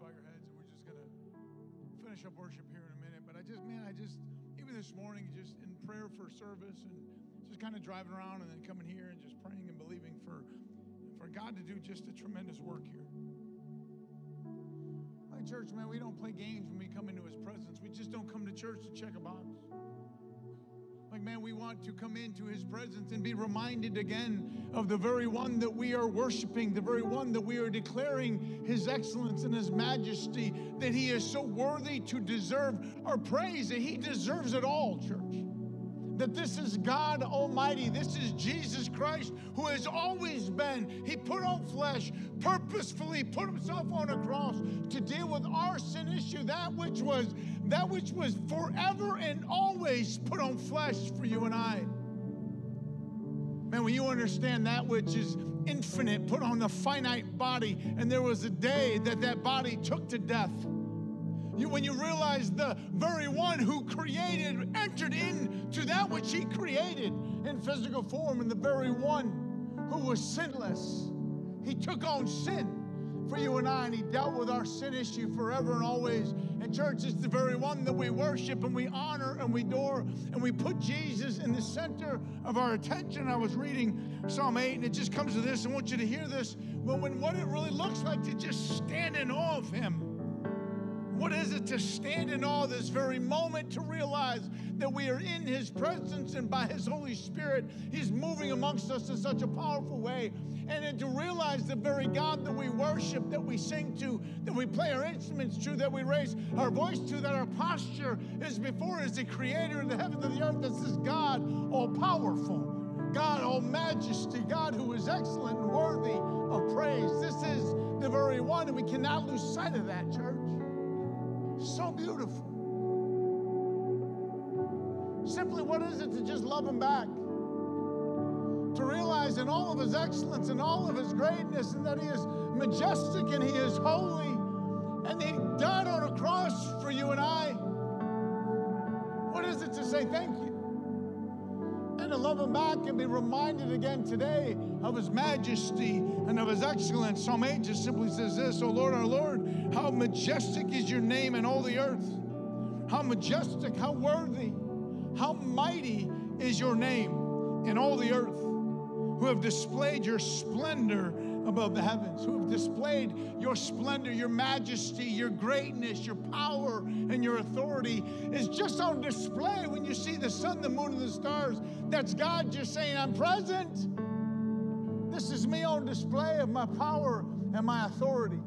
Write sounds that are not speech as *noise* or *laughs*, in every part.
bow your heads and we're just going to finish up worship here in a minute. But I just, man, I just, even this morning, just in prayer for service and just kind of driving around and then coming here and just praying and believing for, for God to do just a tremendous work here. My church, man, we don't play games when we come into his presence. We just don't come to church to check a box. Like, man, we want to come into his presence and be reminded again of the very one that we are worshiping, the very one that we are declaring his excellence and his majesty, that he is so worthy to deserve our praise, that he deserves it all, church that this is God Almighty. This is Jesus Christ who has always been. He put on flesh, purposefully put himself on a cross to deal with our sin issue, that which was that which was forever and always put on flesh for you and I. Man, when you understand that which is infinite put on the finite body, and there was a day that that body took to death you, when you realize the very one who created entered into that which he created in physical form, and the very one who was sinless, he took on sin for you and I, and he dealt with our sin issue forever and always. And church is the very one that we worship and we honor and we adore, and we put Jesus in the center of our attention. I was reading Psalm 8, and it just comes to this. I want you to hear this. Well, when what it really looks like to just stand in awe of him what is it to stand in awe this very moment to realize that we are in His presence and by His Holy Spirit, He's moving amongst us in such a powerful way. And then to realize the very God that we worship, that we sing to, that we play our instruments to, that we raise our voice to, that our posture is before is the Creator of the heavens and the earth. This is God all powerful. God, all majesty, God who is excellent and worthy of praise. This is the very one, and we cannot lose sight of that, church. So beautiful. Simply, what is it to just love Him back? To realize in all of His excellence and all of His greatness, and that He is majestic and He is holy, and He died on a cross for you and I. What is it to say thank you? And to love him back and be reminded again today of his majesty and of his excellence. Psalm 8 just simply says this, O Lord, our Lord, how majestic is your name in all the earth. How majestic, how worthy, how mighty is your name in all the earth, who have displayed your splendor above the heavens, who have displayed your splendor, your majesty, your greatness, your power, and your authority is just on display when you see the sun, the moon, and the stars. That's God just saying, I'm present. This is me on display of my power and my authority.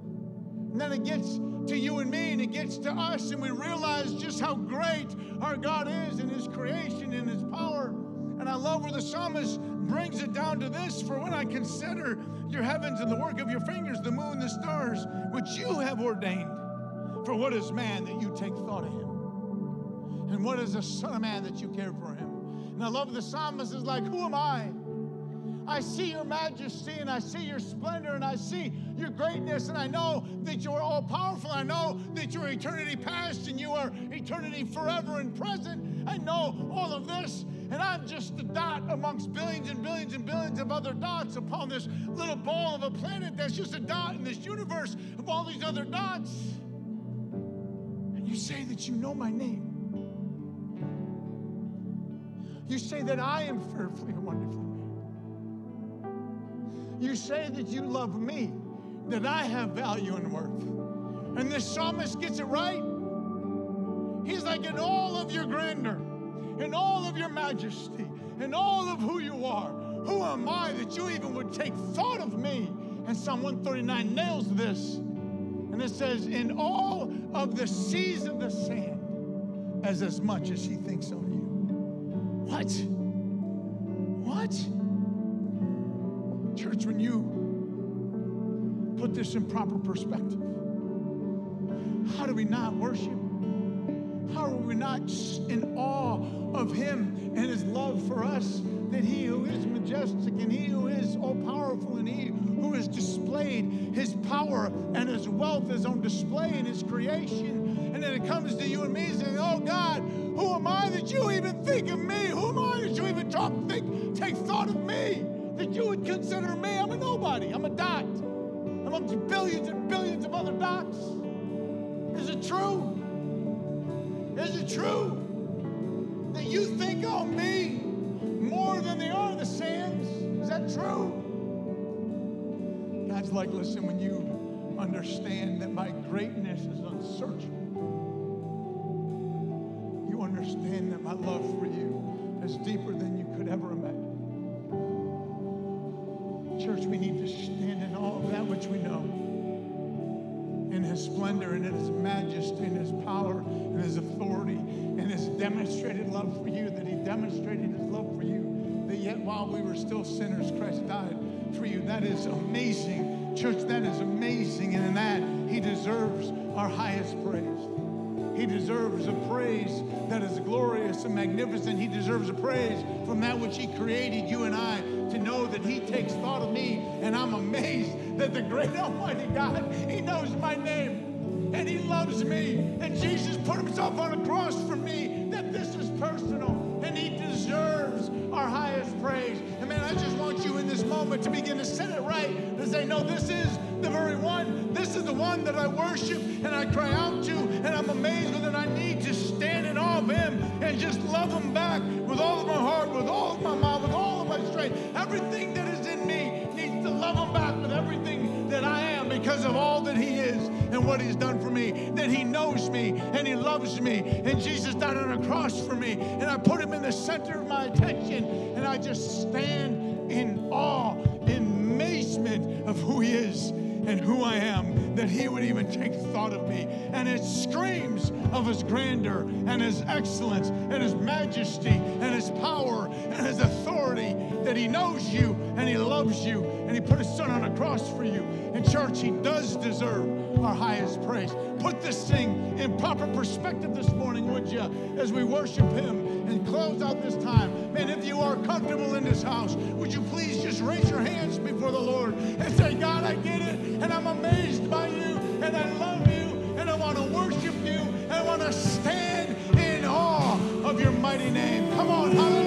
And then it gets to you and me, and it gets to us, and we realize just how great our God is in His creation and His power. And I love where the psalmist brings it down to this For when I consider your heavens and the work of your fingers, the moon, the stars, which you have ordained, for what is man that you take thought of him? And what is the Son of Man that you care for him? And I love the psalmist is like, Who am I? I see your majesty and I see your splendor and I see your greatness and I know that you are all powerful. I know that you're eternity past and you are eternity forever and present. I know all of this and I'm just a dot amongst billions and billions and billions of other dots upon this little ball of a planet that's just a dot in this universe of all these other dots. And you say that you know my name. You say that I am fearfully and wonderfully. You say that you love me, that I have value and worth. And this psalmist gets it right. He's like, in all of your grandeur, in all of your majesty, in all of who you are. Who am I that you even would take thought of me? And Psalm 139 nails this. And it says, In all of the seas of the sand, as as much as he thinks on you. What? What? Church, when you put this in proper perspective, how do we not worship? How are we not in awe of Him and His love for us? That He who is majestic and He who is all powerful and He who has displayed His power and His wealth is on display in His creation. And then it comes to you and me saying, Oh God, who am I that you even think of me? Who am I that you even talk, think, take thought of me? That you would consider me? I'm a nobody. I'm a dot amongst billions and billions of other dots. Is it true? Is it true that you think on me more than they are the sands? Is that true? God's like, listen, when you understand that my greatness is unsearchable, you understand that my love for you is deeper than you could ever imagine. Church, we need to stand in all of that which we know. In his splendor and in his majesty and his power and his authority and his demonstrated love for you, that he demonstrated his love for you, that yet while we were still sinners, Christ died for you. That is amazing. Church, that is amazing. And in that, he deserves our highest praise. He deserves a praise that is glorious and magnificent. He deserves a praise from that which He created you and I to know that He takes thought of me. And I'm amazed that the great *laughs* Almighty God, He knows my name and He loves me. And Jesus put Himself on a cross for me, that this is personal and He deserves our highest praise. And man, I just want you in this moment to begin to set it right to say, no, this is the very one. This is the one that I worship and I cry out to, and I'm amazed with that I need to stand in awe of him and just love him back with all of my heart, with all of my mind, Everything that is in me needs to love him back with everything that I am because of all that he is and what he's done for me. That he knows me and he loves me. And Jesus died on a cross for me. And I put him in the center of my attention. And I just stand in awe, in amazement of who he is and who I am, that he would even take thought of me. And it screams of his grandeur and his excellence and his majesty and his power and his authority that he knows you and he loves you and he put his son on a cross for you. In church, he does deserve our highest praise. Put this thing in proper perspective this morning, would you, as we worship him and close out this time. Man, if you are comfortable in this house, would you please just raise your hands before the Lord and say, God, I get it, and I'm amazed by you, and I love you, and I want to worship you, and I want to stand in awe of your mighty name. Come on, hallelujah.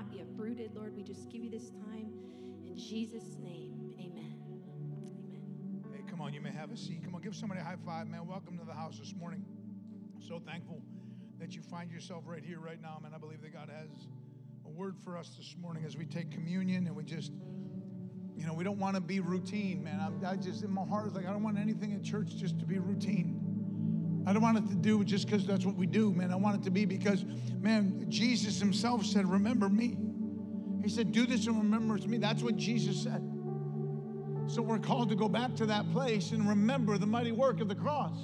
Cannot be uprooted. Lord, we just give you this time. In Jesus' name, amen. Amen. Hey, come on, you may have a seat. Come on, give somebody a high five, man. Welcome to the house this morning. So thankful that you find yourself right here, right now, man. I believe that God has a word for us this morning as we take communion and we just, you know, we don't want to be routine, man. I'm, I just, in my heart, is like, I don't want anything in church just to be routine. I don't want it to do just because that's what we do, man. I want it to be because, man, Jesus himself said, Remember me. He said, Do this in remembrance me. That's what Jesus said. So we're called to go back to that place and remember the mighty work of the cross.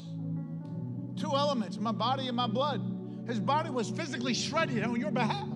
Two elements, my body and my blood. His body was physically shredded on your behalf,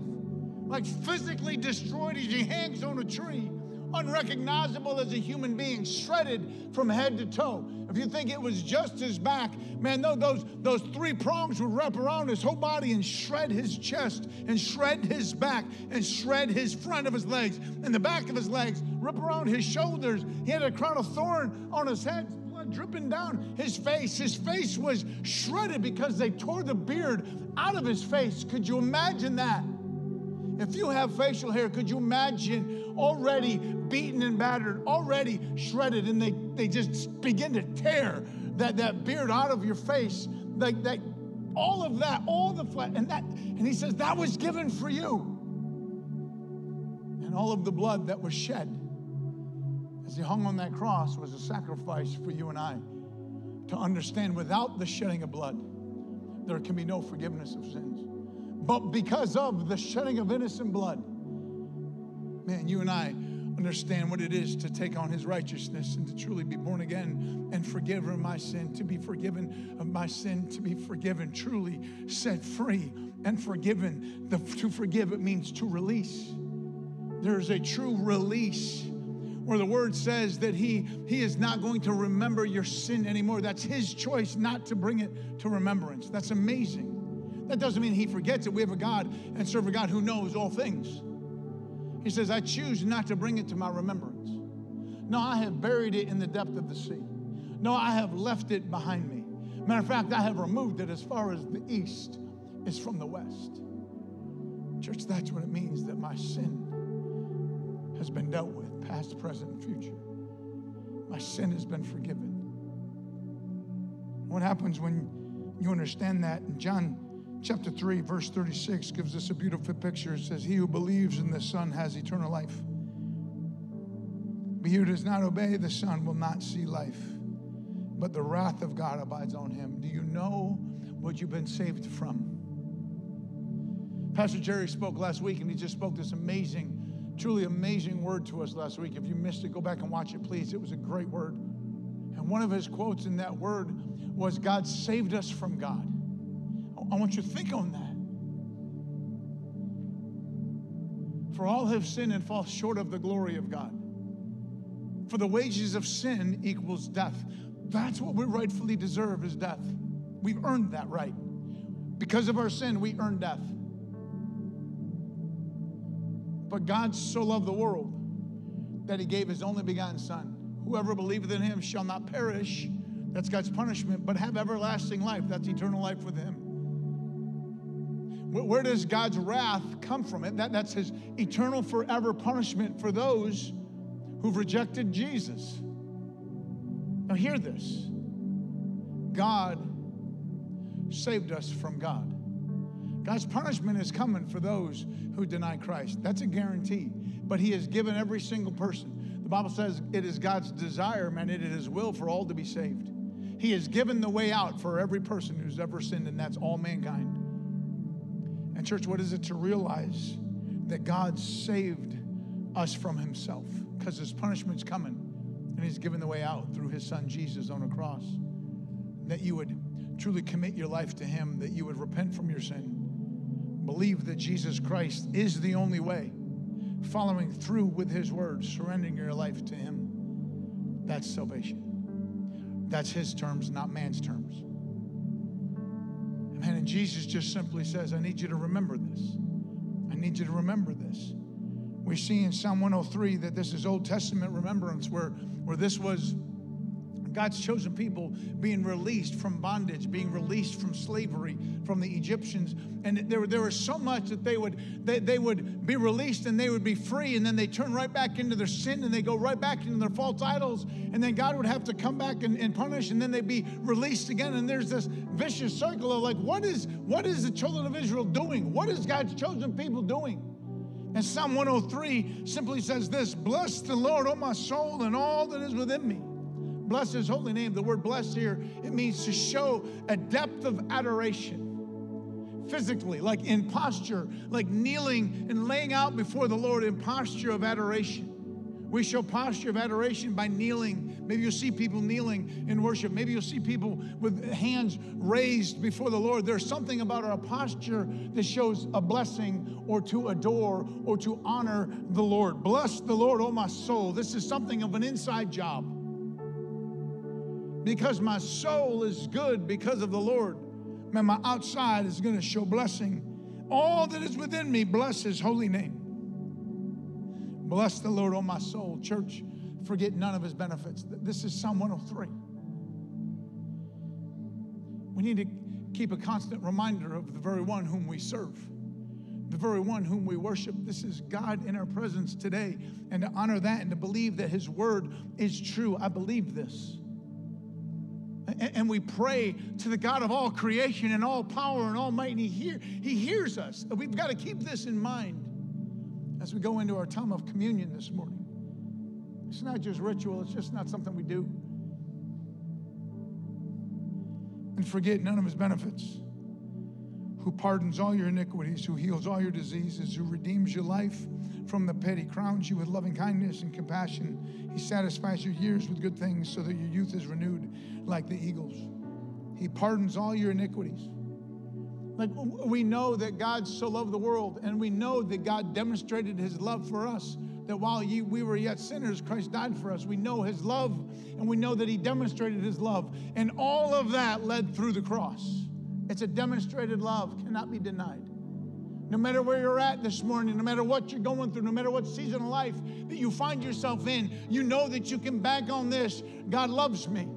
like physically destroyed as he hangs on a tree, unrecognizable as a human being, shredded from head to toe. If you think it was just his back, man, tho- those, those three prongs would wrap around his whole body and shred his chest, and shred his back, and shred his front of his legs, and the back of his legs, rip around his shoulders. He had a crown of thorn on his head, dripping down his face. His face was shredded because they tore the beard out of his face. Could you imagine that? If you have facial hair, could you imagine already beaten and battered, already shredded, and they, they just begin to tear that, that beard out of your face? Like that, all of that, all the flesh, and that, and he says that was given for you. And all of the blood that was shed as he hung on that cross was a sacrifice for you and I to understand without the shedding of blood, there can be no forgiveness of sins. But because of the shedding of innocent blood, man, you and I understand what it is to take on his righteousness and to truly be born again and forgiven of my sin, to be forgiven of my sin, to be forgiven, truly set free and forgiven. The, to forgive, it means to release. There is a true release where the word says that he, he is not going to remember your sin anymore. That's his choice not to bring it to remembrance. That's amazing. That doesn't mean he forgets it. We have a God and serve a God who knows all things. He says, I choose not to bring it to my remembrance. No, I have buried it in the depth of the sea. No, I have left it behind me. Matter of fact, I have removed it as far as the east is from the west. Church, that's what it means that my sin has been dealt with, past, present, and future. My sin has been forgiven. What happens when you understand that? In John chapter 3, verse 36 gives us a beautiful picture. It says, He who believes in the Son has eternal life. But he who does not obey the Son will not see life, but the wrath of God abides on him. Do you know what you've been saved from? Pastor Jerry spoke last week, and he just spoke this amazing, truly amazing word to us last week. If you missed it, go back and watch it, please. It was a great word. And one of his quotes in that word was, God saved us from God. I want you to think on that. For all have sinned and fall short of the glory of God. For the wages of sin equals death. That's what we rightfully deserve is death. We've earned that right. Because of our sin, we earn death. But God so loved the world that he gave his only begotten Son. Whoever believeth in him shall not perish. That's God's punishment, but have everlasting life. That's eternal life with him. Where, does God's wrath come from? It that, that's his eternal forever punishment for those who've rejected Jesus. Now hear this. God saved us from God. God's punishment is coming for those who deny Christ. That's a guarantee. But He has given every single person. The Bible says it is God's desire, man, it is His will for all to be saved. He has given the way out for every person who's ever sinned, and that's all mankind. And, church, what is it to realize that God saved us from Himself? Because His punishment's coming, and He's given the way out through His Son Jesus on a cross. That you would truly commit your life to Him, that you would repent from your sin, believe that Jesus Christ is the only way, following through with His words, surrendering your life to Him. That's salvation. That's His terms, not man's terms. Man, and Jesus just simply says, I need you to remember this. I need you to remember this. We see in Psalm 103 that this is Old Testament remembrance where, where this was God's chosen people being released from bondage, being released from slavery from the Egyptians. And there, there was so much that they would they, they would be released and they would be free, and then they turn right back into their sin and they go right back into their false idols, and then God would have to come back and, and punish, and then they'd be released again. And there's this vicious circle of like, what is what is the children of Israel doing? What is God's chosen people doing? And Psalm 103 simply says this Bless the Lord, O my soul, and all that is within me. Bless his holy name. The word bless here, it means to show a depth of adoration. Physically, like in posture, like kneeling and laying out before the Lord in posture of adoration. We show posture of adoration by kneeling. Maybe you'll see people kneeling in worship. Maybe you'll see people with hands raised before the Lord. There's something about our posture that shows a blessing or to adore or to honor the Lord. Bless the Lord, oh my soul. This is something of an inside job because my soul is good because of the Lord. Man, my outside is going to show blessing. All that is within me, bless his holy name. Bless the Lord, oh my soul. Church, forget none of his benefits. This is Psalm 103. We need to keep a constant reminder of the very one whom we serve, the very one whom we worship. This is God in our presence today. And to honor that and to believe that his word is true, I believe this and we pray to the God of all creation and all power and all might, and He, hear, he hears us. We've got to keep this in mind as we go into our time of communion this morning. It's not just ritual, it's just not something we do. And forget none of His benefits. Who pardons all your iniquities, who heals all your diseases, who redeems your life from the pit. He crowns you with loving kindness and compassion. He satisfies your years with good things so that your youth is renewed like the eagles. He pardons all your iniquities. Like we know that God so loved the world, and we know that God demonstrated his love for us. That while we were yet sinners, Christ died for us. We know his love, and we know that he demonstrated his love. And all of that led through the cross. It's a demonstrated love, cannot be denied. No matter where you're at this morning, no matter what you're going through, no matter what season of life that you find yourself in, you know that you can bank on this God loves me.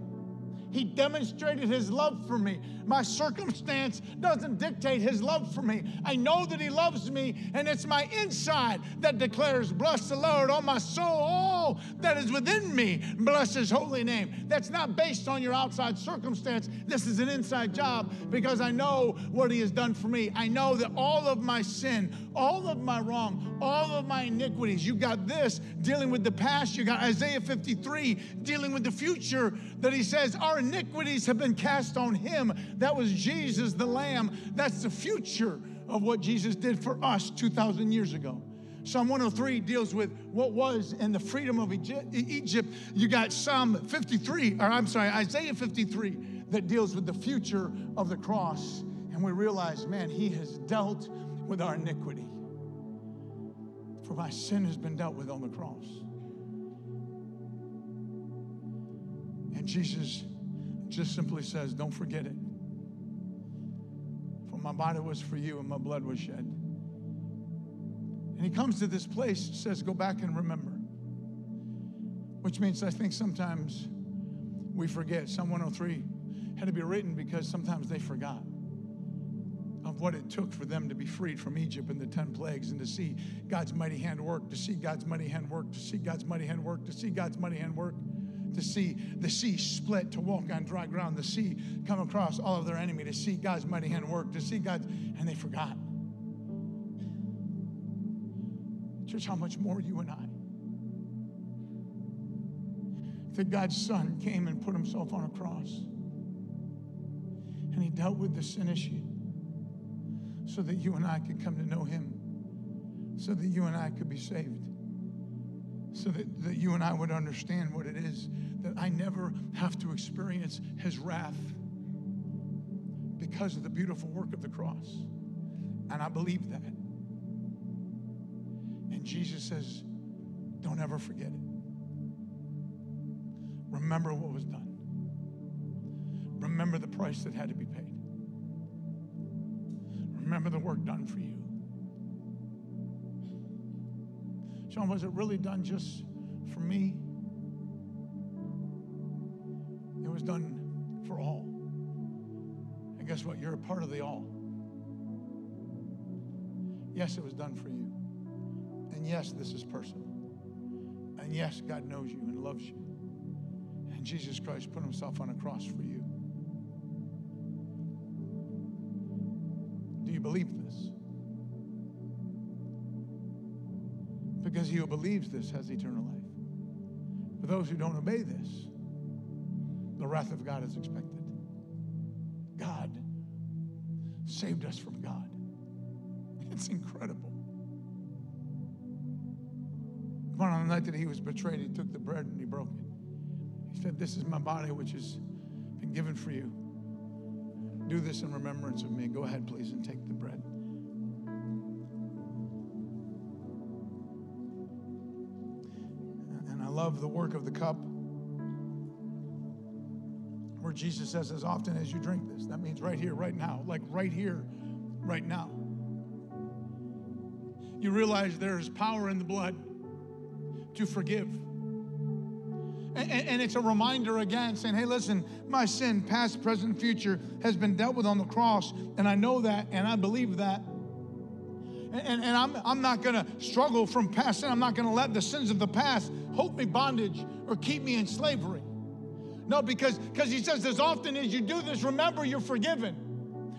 He demonstrated his love for me. My circumstance doesn't dictate his love for me. I know that he loves me, and it's my inside that declares, Bless the Lord, oh my soul, all that is within me. Bless his holy name. That's not based on your outside circumstance. This is an inside job because I know what he has done for me. I know that all of my sin, all of my wrong, all of my iniquities, you got this dealing with the past, you got Isaiah 53 dealing with the future that he says, Our iniquities have been cast on him. That was Jesus, the Lamb. That's the future of what Jesus did for us 2,000 years ago. Psalm 103 deals with what was in the freedom of Egypt. You got Psalm 53, or I'm sorry, Isaiah 53, that deals with the future of the cross. And we realize, man, he has dealt with our iniquity. For my sin has been dealt with on the cross. And Jesus just simply says, Don't forget it. For my body was for you and my blood was shed. And he comes to this place, says, Go back and remember. Which means I think sometimes we forget. Psalm 103 had to be written because sometimes they forgot of what it took for them to be freed from Egypt and the 10 plagues and to see God's mighty hand work, to see God's mighty hand work, to see God's mighty hand work, to see God's mighty hand work to see the sea split, to walk on dry ground, the sea come across all of their enemy, to see God's mighty hand work, to see God's, and they forgot. Church, how much more you and I? That God's Son came and put himself on a cross. And he dealt with the sin issue so that you and I could come to know him, so that you and I could be saved so that, that you and I would understand what it is that I never have to experience his wrath because of the beautiful work of the cross. And I believe that. And Jesus says, don't ever forget it. Remember what was done. Remember the price that had to be paid. Remember the work done for you. John, was it really done just for me? It was done for all. And guess what? You're a part of the all. Yes, it was done for you. And yes, this is personal. And yes, God knows you and loves you. And Jesus Christ put himself on a cross for you. Believe this? Because he who believes this has eternal life. For those who don't obey this, the wrath of God is expected. God saved us from God. It's incredible. But on the night that he was betrayed, he took the bread and he broke it. He said, This is my body, which has been given for you. Do this in remembrance of me. Go ahead, please, and take the bread. And I love the work of the cup where Jesus says, As often as you drink this, that means right here, right now, like right here, right now. You realize there is power in the blood to forgive. And, and, it's a reminder again saying, hey, listen, my sin, past, present, future, has been dealt with on the cross. And I know that and I believe that. And, and I'm, I'm not going to struggle from past sin. I'm not going to let the sins of the past hold me bondage or keep me in slavery. No, because because he says, as often as you do this, remember you're forgiven.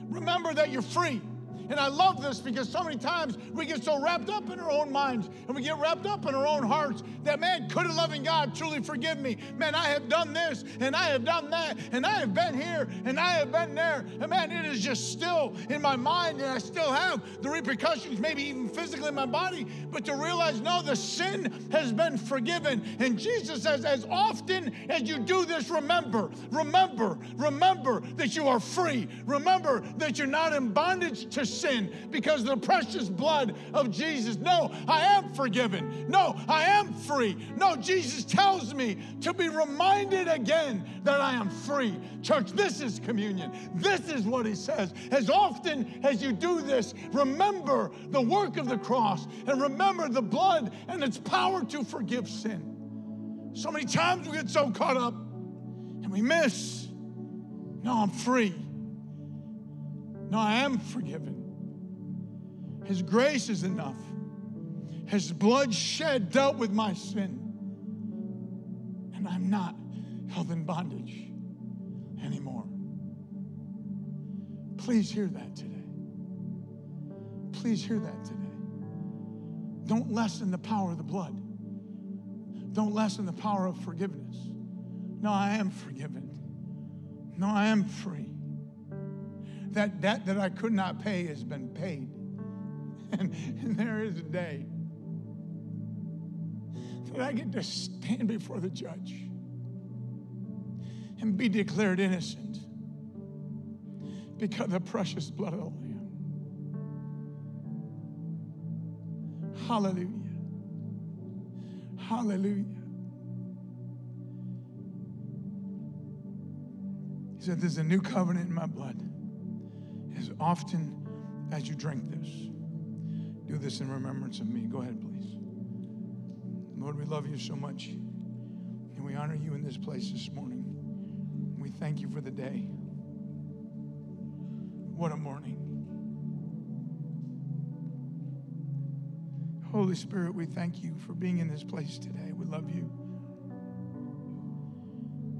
Remember that you're free. And I love this because so many times we get so wrapped up in our own minds and we get wrapped up in our own hearts that, man, could a loving God truly forgive me? Man, I have done this and I have done that and I have been here and I have been there. And man, it is just still in my mind and I still have the repercussions, maybe even physically in my body. But to realize, no, the sin has been forgiven. And Jesus says, as often as you do this, remember, remember, remember that you are free. Remember that you're not in bondage to sin because of the precious blood of Jesus. No, I am forgiven. No, I am free. No, Jesus tells me to be reminded again that I am free. Church, this is communion. This is what he says. As often as you do this, remember the work of the cross and remember the blood and its power to forgive sin. So many times we get so caught up and we miss. No, I'm free. No, I am forgiven. His grace is enough. His blood shed dealt with my sin. And I'm not held in bondage anymore. Please hear that today. Please hear that today. Don't lessen the power of the blood. Don't lessen the power of forgiveness. No, I am forgiven. No, I am free. That debt that I could not pay has been paid. And, *laughs* and there is a day that I get to stand before the judge and be declared innocent because of the precious blood of the Lamb. Hallelujah. Hallelujah. He said, There's a new covenant in my blood. As often as you drink this, do this in remembrance of me. Go ahead, please. Lord, we love you so much. And we honor you in this place this morning. We thank you for the day. What a morning. Holy Spirit, we thank you for being in this place today. We love you.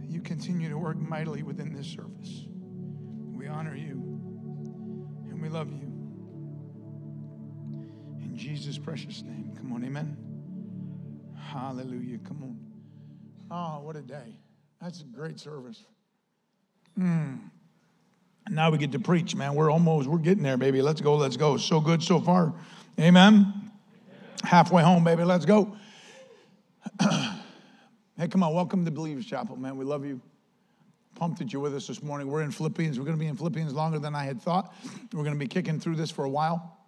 That you continue to work mightily within this service. We honor you and we love you. Jesus' precious name. Come on, amen. Hallelujah. Come on. Oh, what a day. That's a great service. Mm. Now we get to preach, man. We're almost, we're getting there, baby. Let's go, let's go. So good so far. Amen. Halfway home, baby. Let's go. *clears throat* hey, come on. Welcome to Believers Chapel, man. We love you. Pumped that you're with us this morning. We're in Philippians. We're going to be in Philippians longer than I had thought. We're going to be kicking through this for a while.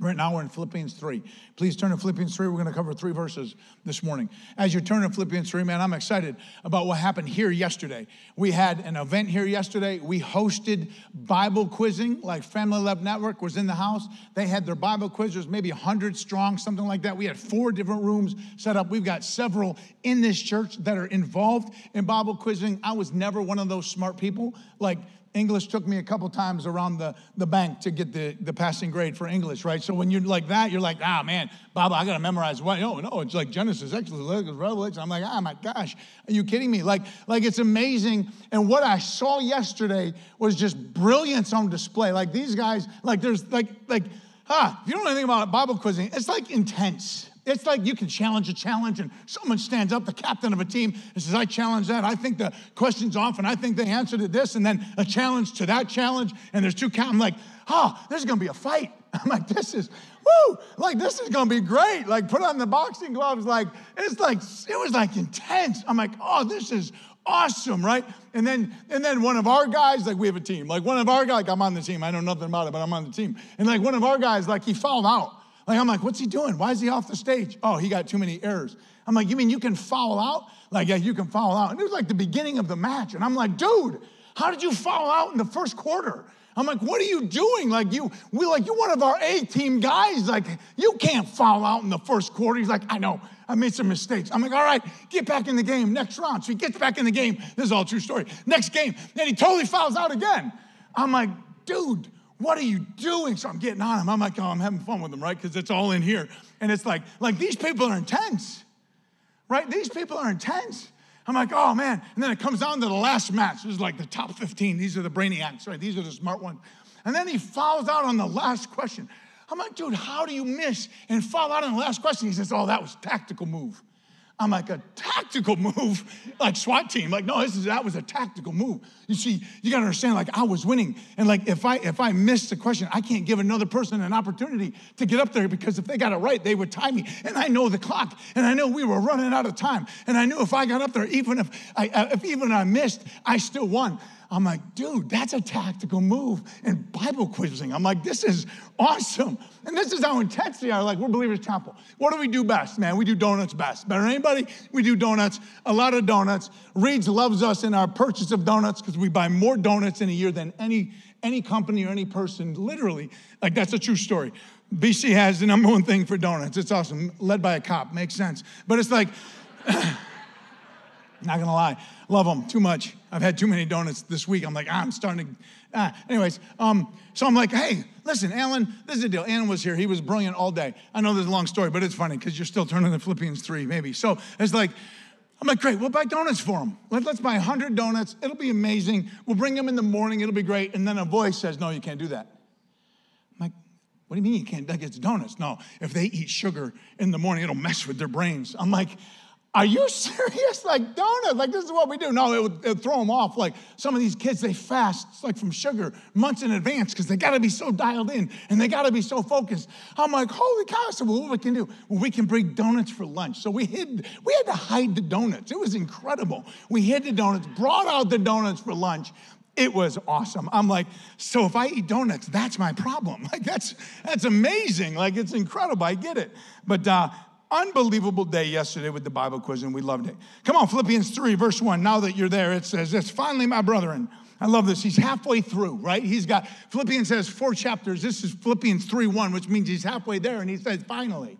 Right now we're in Philippians 3. Please turn to Philippians 3. We're going to cover three verses this morning. As you're turning to Philippians 3, man, I'm excited about what happened here yesterday. We had an event here yesterday. We hosted Bible quizzing, like Family Love Network was in the house. They had their Bible quizzers, maybe 100 strong, something like that. We had four different rooms set up. We've got several in this church that are involved in Bible quizzing. I was never one of those smart people. Like, English took me a couple times around the, the bank to get the, the passing grade for English, right? So when you're like that, you're like, ah, man, Bob, I got to memorize what? No, no, it's like Genesis, Exodus, Revelation. I'm like, ah, my gosh, are you kidding me? Like, like it's amazing. And what I saw yesterday was just brilliance on display. Like these guys, like there's like, like, ah, if you don't know anything about Bible quizzing, it's like intense. It's like you can challenge a challenge, and someone stands up, the captain of a team, and says, I challenge that. I think the question's off, and I think the answer to this, and then a challenge to that challenge, and there's two count. I'm like, ah, oh, there's gonna be a fight. *laughs* I'm like, this is, woo, like this is gonna be great. Like, put on the boxing gloves, like, it's like, it was like intense. I'm like, oh, this is awesome, right? And then and then one of our guys, like we have a team, like one of our guys, like I'm on the team. I know nothing about it, but I'm on the team. And like one of our guys, like he fouled out. Like, I'm like, what's he doing? Why is he off the stage? Oh, he got too many errors. I'm like, you mean you can foul out? Like, yeah, you can foul out. And it was like the beginning of the match. And I'm like, dude, how did you foul out in the first quarter? I'm like, what are you doing? Like you, we like you're one of our A team guys. Like you can't foul out in the first quarter. He's like, I know, I made some mistakes. I'm like, all right, get back in the game next round. So he gets back in the game. This is all true story. Next game, then he totally fouls out again. I'm like, dude, what are you doing? So I'm getting on him. I'm like, oh, I'm having fun with them, right? Because it's all in here. And it's like, like these people are intense, right? These people are intense. I'm like, oh man. And then it comes down to the last match. This is like the top 15. These are the brainiacs, right? These are the smart ones. And then he fouls out on the last question. I'm like, dude, how do you miss and foul out on the last question? He says, oh, that was tactical move. I'm like, a tactical move, like SWAT team. Like, no, this is that was a tactical move. You see, you gotta understand, like I was winning. And like if I if I missed the question, I can't give another person an opportunity to get up there because if they got it right, they would tie me. And I know the clock, and I know we were running out of time. And I knew if I got up there, even if I uh, if even I missed, I still won. I'm like, dude, that's a tactical move in Bible quizzing. I'm like, this is awesome. And this is how intense they are. Like, we're Believers Chapel. What do we do best, man? We do donuts best. Better than anybody? We do donuts, a lot of donuts. Reed's loves us in our purchase of donuts because we buy more donuts in a year than any, any company or any person, literally. Like, that's a true story. BC has the number one thing for donuts. It's awesome. Led by a cop. Makes sense. But it's like, *sighs* not gonna lie, love them too much. I've had too many donuts this week. I'm like, ah, I'm starting to. Ah. Anyways, um, so I'm like, hey, listen, Alan, this is the deal. Alan was here. He was brilliant all day. I know this is a long story, but it's funny because you're still turning to Philippians 3, maybe. So it's like, I'm like, great, we'll buy donuts for him. Let, us buy 100 donuts. It'll be amazing. We'll bring them in the morning. It'll be great. And then a voice says, no, you can't do that. I'm like, what do you mean you can't? It's donuts. No, if they eat sugar in the morning, it'll mess with their brains. I'm like, are you *laughs* serious? Like donuts? Like this is what we do? No, it would, it would throw them off. Like some of these kids, they fast like from sugar months in advance because they got to be so dialed in and they got to be so focused. I'm like, holy cow! So what we can do? Well, we can bring donuts for lunch. So we hid. We had to hide the donuts. It was incredible. We hid the donuts, brought out the donuts for lunch. It was awesome. I'm like, so if I eat donuts, that's my problem. *laughs* Like that's that's amazing. Like it's incredible. I get it. But uh, unbelievable day yesterday with the Bible quiz, and we loved it. Come on, Philippians 3, verse 1. Now that you're there, it says this Finally, my brethren, I love this. He's halfway through, right? He's got, Philippians has four chapters. This is Philippians 3 1, which means he's halfway there, and he says, finally.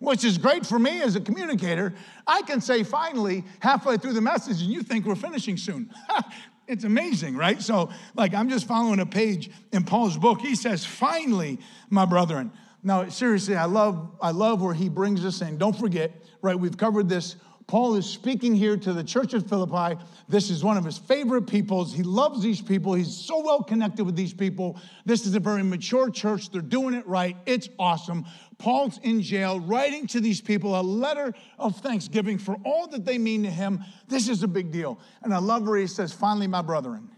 Which is great for me as a communicator. I can say finally halfway through the message, and you think we're finishing soon. *laughs* it's amazing, right? So, like, I'm just following a page in Paul's book. He says, finally, my brethren. Now, seriously, I love, I love where he brings us in. Don't forget, right, we've covered this. Paul is speaking here to the church of Philippi. This is one of his favorite peoples. He loves these people. He's so well connected with these people. This is a very mature church. They're doing it right. It's awesome. Paul's in jail, writing to these people a letter of thanksgiving for all that they mean to him. This is a big deal. And I love where he says, finally, my brethren.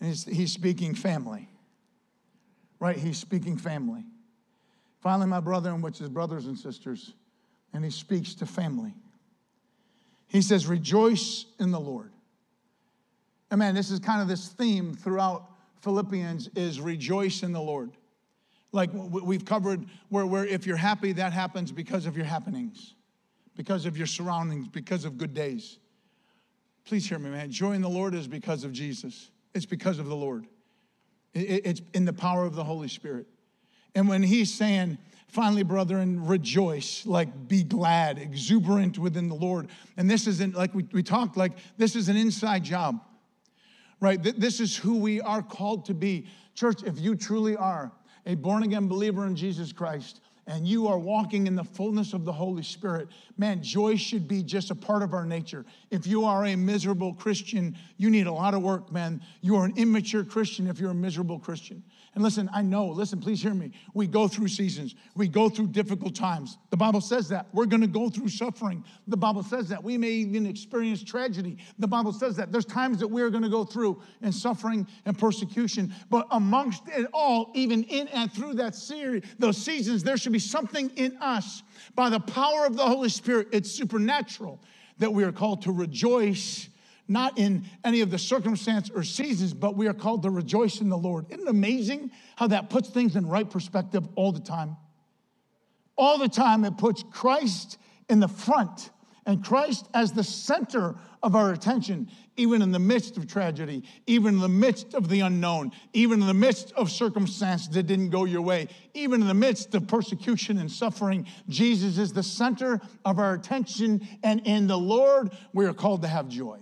And he's, he's speaking family, right? He's speaking family. Finally, my brother, in which is brothers and sisters, and he speaks to family. He says, Rejoice in the Lord. And man, this is kind of this theme throughout Philippians is rejoice in the Lord. Like we've covered where, where if you're happy, that happens because of your happenings, because of your surroundings, because of good days. Please hear me, man. Joy in the Lord is because of Jesus, it's because of the Lord, it's in the power of the Holy Spirit. And when he's saying, finally, brethren, rejoice, like be glad, exuberant within the Lord. And this isn't like we, we talked, like this is an inside job, right? Th- This is who we are called to be. Church, if you truly are a born again believer in Jesus Christ, and you are walking in the fullness of the Holy Spirit, man, joy should be just a part of our nature. If you are a miserable Christian, you need a lot of work, man. You are an immature Christian if you're a miserable Christian. And listen, I know, listen, please hear me. We go through seasons, we go through difficult times. The Bible says that. We're gonna go through suffering. The Bible says that. We may even experience tragedy. The Bible says that. There's times that we're gonna go through in suffering and persecution. But amongst it all, even in and through that series, those seasons, there should be something in us by the power of the Holy Spirit. It's supernatural that we are called to rejoice not in any of the circumstance or seasons, but we are called to rejoice in the Lord. Isn't it amazing how that puts things in right perspective all the time? All the time, it puts Christ in the front and Christ as the center of our attention, even in the midst of tragedy, even in the midst of the unknown, even in the midst of circumstance that didn't go your way, even in the midst of persecution and suffering. Jesus is the center of our attention, and in the Lord, we are called to have joy.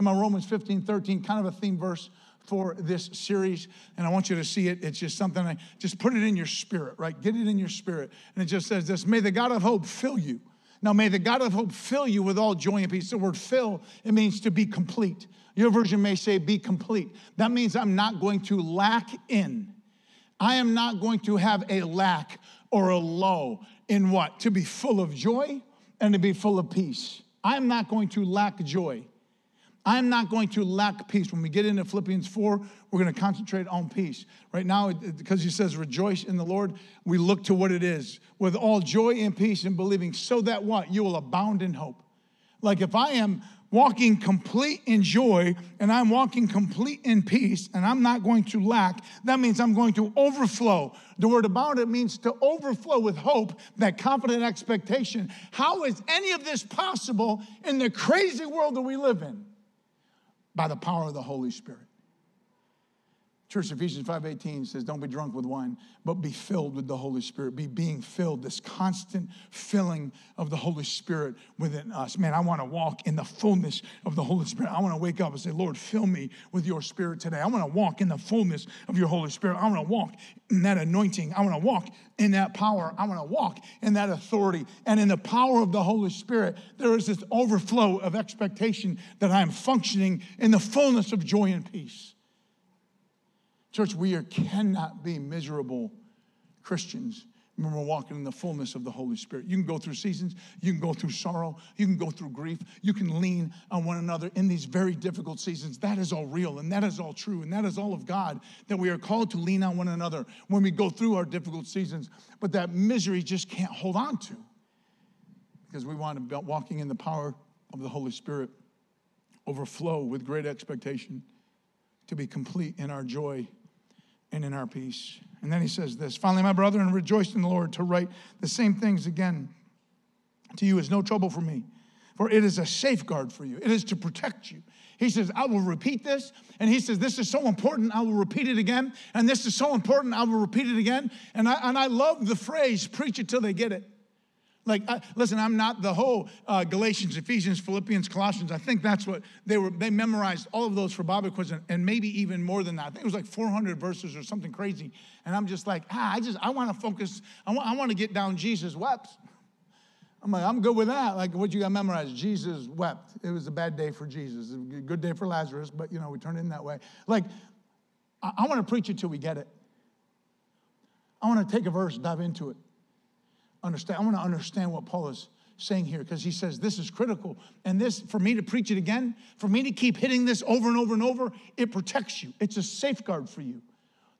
Come on, Romans 15, 13, kind of a theme verse for this series. And I want you to see it. It's just something I just put it in your spirit, right? Get it in your spirit. And it just says this May the God of hope fill you. Now, may the God of hope fill you with all joy and peace. The word fill, it means to be complete. Your version may say be complete. That means I'm not going to lack in. I am not going to have a lack or a low in what? To be full of joy and to be full of peace. I'm not going to lack joy. I'm not going to lack peace. When we get into Philippians 4, we're going to concentrate on peace. Right now, because he says, rejoice in the Lord, we look to what it is with all joy and peace and believing, so that what? You will abound in hope. Like if I am walking complete in joy and I'm walking complete in peace and I'm not going to lack, that means I'm going to overflow. The word abound it means to overflow with hope, that confident expectation. How is any of this possible in the crazy world that we live in? By the power of the Holy Spirit. Church Ephesians 5:18 says, "Don't be drunk with wine, but be filled with the Holy Spirit." Be being filled, this constant filling of the Holy Spirit within us. Man, I want to walk in the fullness of the Holy Spirit. I want to wake up and say, "Lord, fill me with your Spirit today." I want to walk in the fullness of your Holy Spirit. I want to walk in that anointing. I want to walk in that power. I want to walk in that authority. And in the power of the Holy Spirit, there is this overflow of expectation that I am functioning in the fullness of joy and peace. Church, we are, cannot be miserable Christians when we're walking in the fullness of the Holy Spirit. You can go through seasons, you can go through sorrow, you can go through grief, you can lean on one another in these very difficult seasons. That is all real and that is all true and that is all of God that we are called to lean on one another when we go through our difficult seasons. But that misery just can't hold on to because we want to be walking in the power of the Holy Spirit, overflow with great expectation to be complete in our joy and in our peace. And then he says this finally, my brethren, rejoice in the Lord to write the same things again to you is no trouble for me, for it is a safeguard for you, it is to protect you. He says, I will repeat this. And he says, This is so important, I will repeat it again. And this is so important, I will repeat it again. And I, and I love the phrase, preach it till they get it. Like, I, listen, I'm not the whole uh, Galatians, Ephesians, Philippians, Colossians. I think that's what they were. They memorized all of those for Bible quiz, and, and maybe even more than that. I think it was like 400 verses or something crazy. And I'm just like, ah, I just, I want to focus. I want, I want to get down. Jesus wept. I'm like, I'm good with that. Like, what you got memorized? Jesus wept. It was a bad day for Jesus. A good day for Lazarus, but you know, we turned it in that way. Like, I, I want to preach it till we get it. I want to take a verse, dive into it understand. I want to understand what Paul is saying here because he says this is critical. And this, for me to preach it again, for me to keep hitting this over and over and over, it protects you. It's a safeguard for you.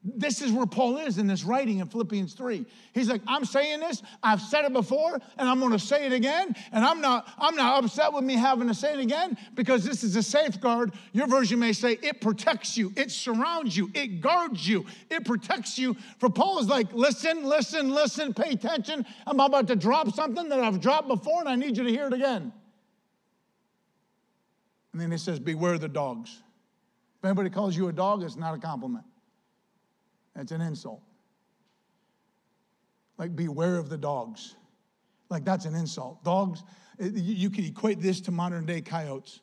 This is where Paul is in this writing in Philippians 3. He's like, I'm saying this, I've said it before, and I'm gonna say it again, and I'm not, I'm not upset with me having to say it again because this is a safeguard. Your version may say it protects you, it surrounds you, it guards you, it protects you. For Paul is like, listen, listen, listen, pay attention. I'm about to drop something that I've dropped before, and I need you to hear it again. And then he says, Beware the dogs. If anybody calls you a dog, it's not a compliment. It's an insult. Like, beware of the dogs. Like, that's an insult. Dogs, eh, you can equate this to modern day coyotes.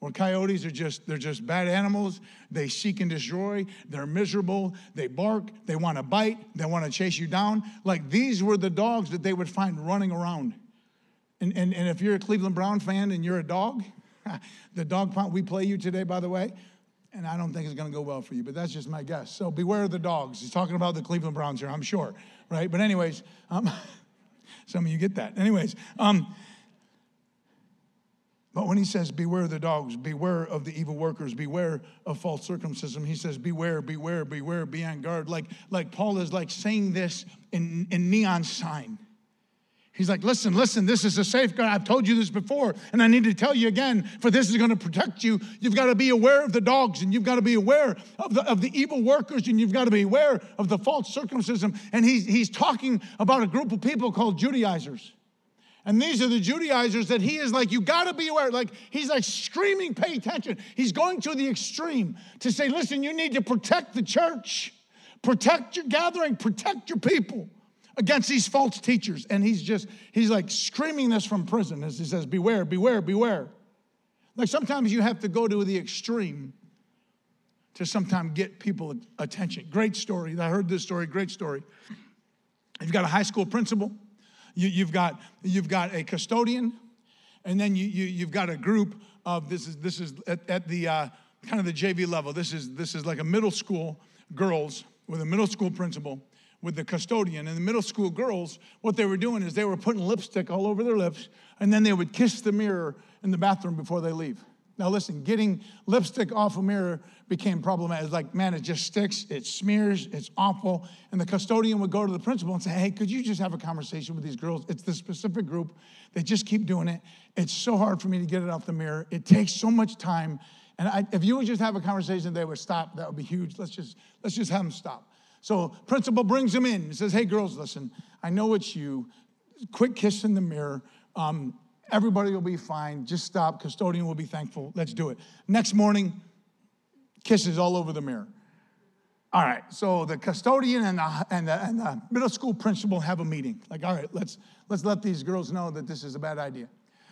Or coyotes are just, they're just bad animals. They seek and destroy. They're miserable. They bark. They want to bite. They want to chase you down. Like these were the dogs that they would find running around. And, and, and if you're a Cleveland Brown fan and you're a dog, *laughs* the dog pound, we play you today, by the way and I don't think it's going to go well for you, but that's just my guess. So beware of the dogs. He's talking about the Cleveland Browns here, I'm sure, right? But anyways, um, *laughs* some of you get that. Anyways, um, but when he says, beware of the dogs, beware of the evil workers, beware of false circumcision, he says, beware, beware, beware, be on guard. Like, like Paul is like saying this in, in neon sign. He's like, listen, listen, this is a safeguard. I've told you this before, and I need to tell you again, for this is going to protect you. You've got to be aware of the dogs, and you've got to be aware of the, of the evil workers, and you've got to be aware of the false circumcision. And he's, he's talking about a group of people called Judaizers. And these are the Judaizers that he is like, you got to be aware. Like, he's like screaming, pay attention. He's going to the extreme to say, listen, you need to protect the church, protect your gathering, protect your people against these false teachers. And he's just, he's like screaming this from prison as he says, Beware, beware, beware. Like sometimes you have to go to the extreme to sometimes get people attention. Great story. I heard this story, great story. You've got a high school principal, you, have got, you've got a custodian, and then you, you, have got a group of this is, this is at, at the uh, kind of the JV level. This is, this is like a middle school girls with a middle school principal with the custodian and the middle school girls, what they were doing is they were putting lipstick all over their lips and then they would kiss the mirror in the bathroom before they leave. Now, listen, getting lipstick off a mirror became problematic. It's like, man, it just sticks, it smears, it's awful. And the custodian would go to the principal and say, hey, could you just have a conversation with these girls? It's the specific group. They just keep doing it. It's so hard for me to get it off the mirror. It takes so much time. And I, if you would just have a conversation, they would stop. That would be huge. Let's just let's just have them stop. So principal brings him in and says, hey, girls, listen, I know it's you. Quick kiss in the mirror. Um, everybody will be fine. Just stop. Custodian will be thankful. Let's do it. Next morning, kisses all over the mirror. All right, so the custodian and the, and the, and the middle school principal have a meeting. Like, all right, let's, let's let these girls know that this is a bad idea.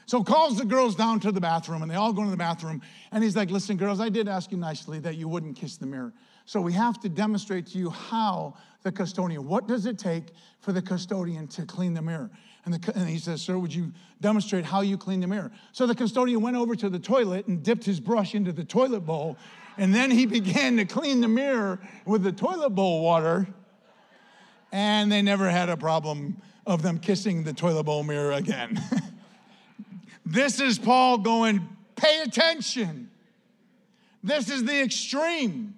So calls the girls down to the bathroom, and they all go into the bathroom. And he's like, listen, girls, I did ask you nicely that you wouldn't kiss the mirror. So we have to demonstrate to you how the custodian, what does it take for the custodian to clean the mirror? And, the, and, he says, Sir, would you demonstrate how you clean the mirror? So the custodian went over to the toilet and dipped his brush into the toilet bowl. And then he *laughs* began to clean the mirror with the toilet bowl water. And they never had a problem of them kissing the toilet bowl mirror again. *laughs* this is Paul going, Pay attention. This is the extreme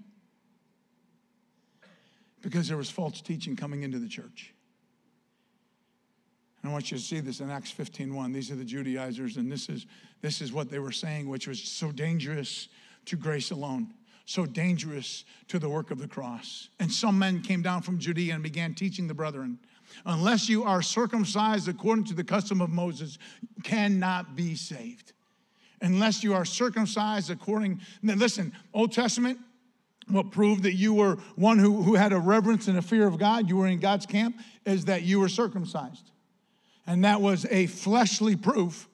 because there was false teaching coming into the church. And I want you to see this in Acts 15:1. These are the Judaizers, and this is this is what they were saying, which was so dangerous to grace alone, so dangerous to the work of the cross. And some men came down from Judea and began teaching the brethren, unless you are circumcised according to the custom of Moses, cannot be saved. Unless you are circumcised according, now listen, Old Testament, what proved that you were one who, who had a reverence and a fear of God, you were in God's camp, is that you were circumcised. And that was a fleshly proof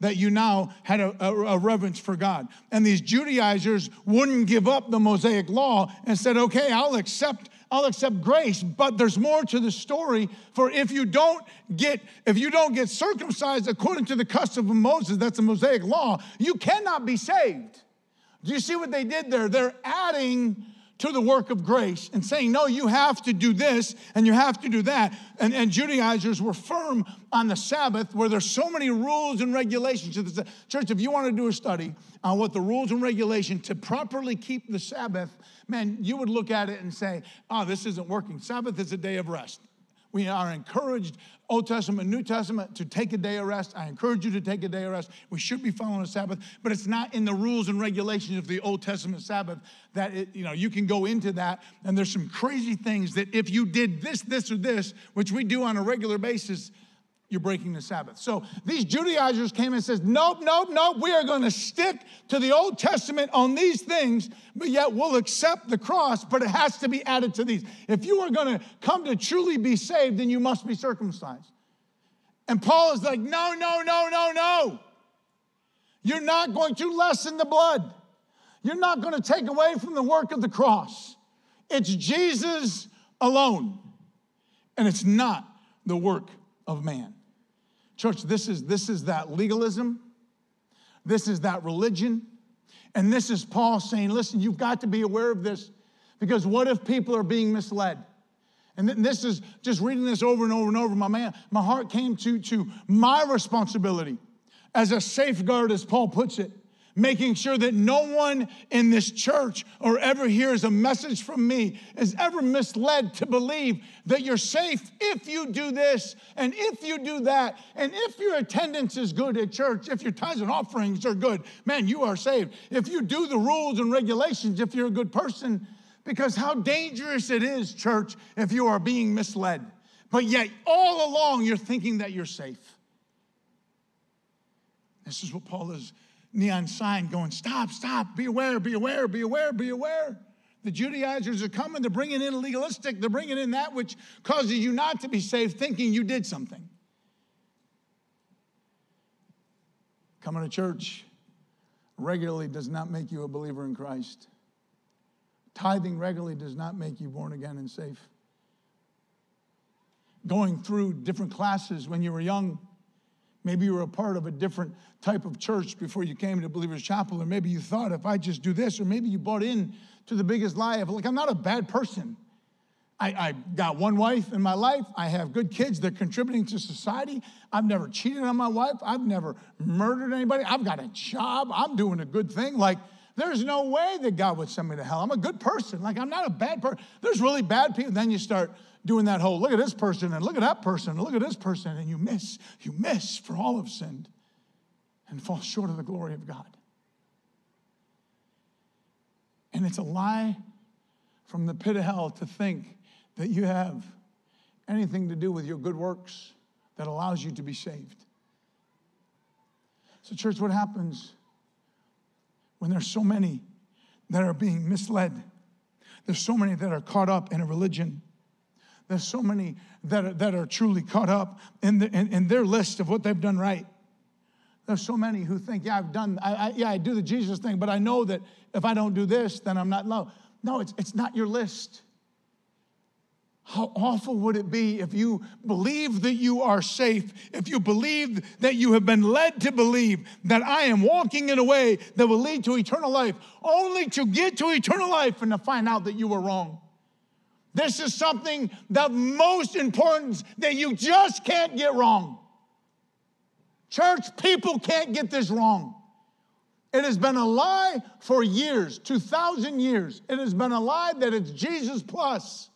that you now had a, a, a, reverence for God. And these Judaizers wouldn't give up the Mosaic law and said, okay, I'll accept, I'll accept grace, but there's more to the story. For if you don't get, if you don't get circumcised according to the custom of Moses, that's the Mosaic law, you cannot be saved. Do you see what they did there? They're adding to the work of grace and saying, no, you have to do this and you have to do that. And, and Judaizers were firm on the Sabbath where there's so many rules and regulations. Church, if you want to do a study on what the rules and regulations to properly keep the Sabbath, man, you would look at it and say, oh, this isn't working. Sabbath is a day of rest. We are encouraged, Old Testament, New Testament, to take a day of rest. I encourage you to take a day of rest. We should be following a Sabbath, but it's not in the rules and regulations of the Old Testament Sabbath that it, you know you can go into that. And there's some crazy things that if you did this, this, or this, which we do on a regular basis, you're breaking the Sabbath. So these Judaizers came and says, nope, nope, nope, we are going to stick to the Old Testament on these things, but yet we'll accept the cross, but it has to be added to these. If you are going to come to truly be saved, then you must be circumcised. And Paul is like, no, no, no, no, no. You're not going to lessen the blood. You're not going to take away from the work of the cross. It's Jesus alone. And it's not the work of man. Church, this is, this is that legalism. This is that religion. And this is Paul saying, listen, you've got to be aware of this because what if people are being misled? And this is just reading this over and over and over. My man, my heart came to, to my responsibility as a safeguard, as Paul puts it making sure that no one in this church or ever hears a message from me is ever misled to believe that you're safe if you do this and if you do that and if your attendance is good at church, if your tithes and offerings are good, man, you are saved. If you do the rules and regulations, if you're a good person, because how dangerous it is, church, if you are being misled. But yet, all along, you're thinking that you're safe. This is what Paul is neon sign going, Stop, stop, be aware, be aware, be aware, be aware. The Judaizers are coming, they're bringing in legalistic, they're bringing in that which causes you not to be saved, thinking you did something. Coming to church regularly does not make you a believer in Christ. Tithing regularly does not make you born again and safe. Going through different classes when you were young Maybe you were a part of a different type of church before you came to Believers Chapel, or maybe you thought if I just do this, or maybe you bought in to the biggest lie of like, I'm not a bad person. I, I got one wife in my life. I have good kids. They're contributing to society. I've never cheated on my wife. I've never murdered anybody. I've got a job. I'm doing a good thing. Like, there's no way that God would send me to hell. I'm a good person. Like, I'm not a bad person. There's really bad people. Then you start doing that whole look at this person and look at that person and look at this person, and you miss, you miss, for all have sinned and fall short of the glory of God. And it's a lie from the pit of hell to think that you have anything to do with your good works that allows you to be saved. So, church, what happens when there's so many that are being misled? There's so many that are caught up in a religion there's so many that are, that are truly caught up in, the, in, in their list of what they've done right. There's so many who think, yeah, I've done, I, I, yeah, I do the Jesus thing, but I know that if I don't do this, then I'm not loved. No, it's, it's not your list. How awful would it be if you believe that you are safe, if you believe that you have been led to believe that I am walking in a way that will lead to eternal life, only to get to eternal life and to find out that you were wrong? This is something the most important that you just can't get wrong. Church, people can't get this wrong. It has been a lie for years, 2,000 years. It has been a lie that it's Jesus plus,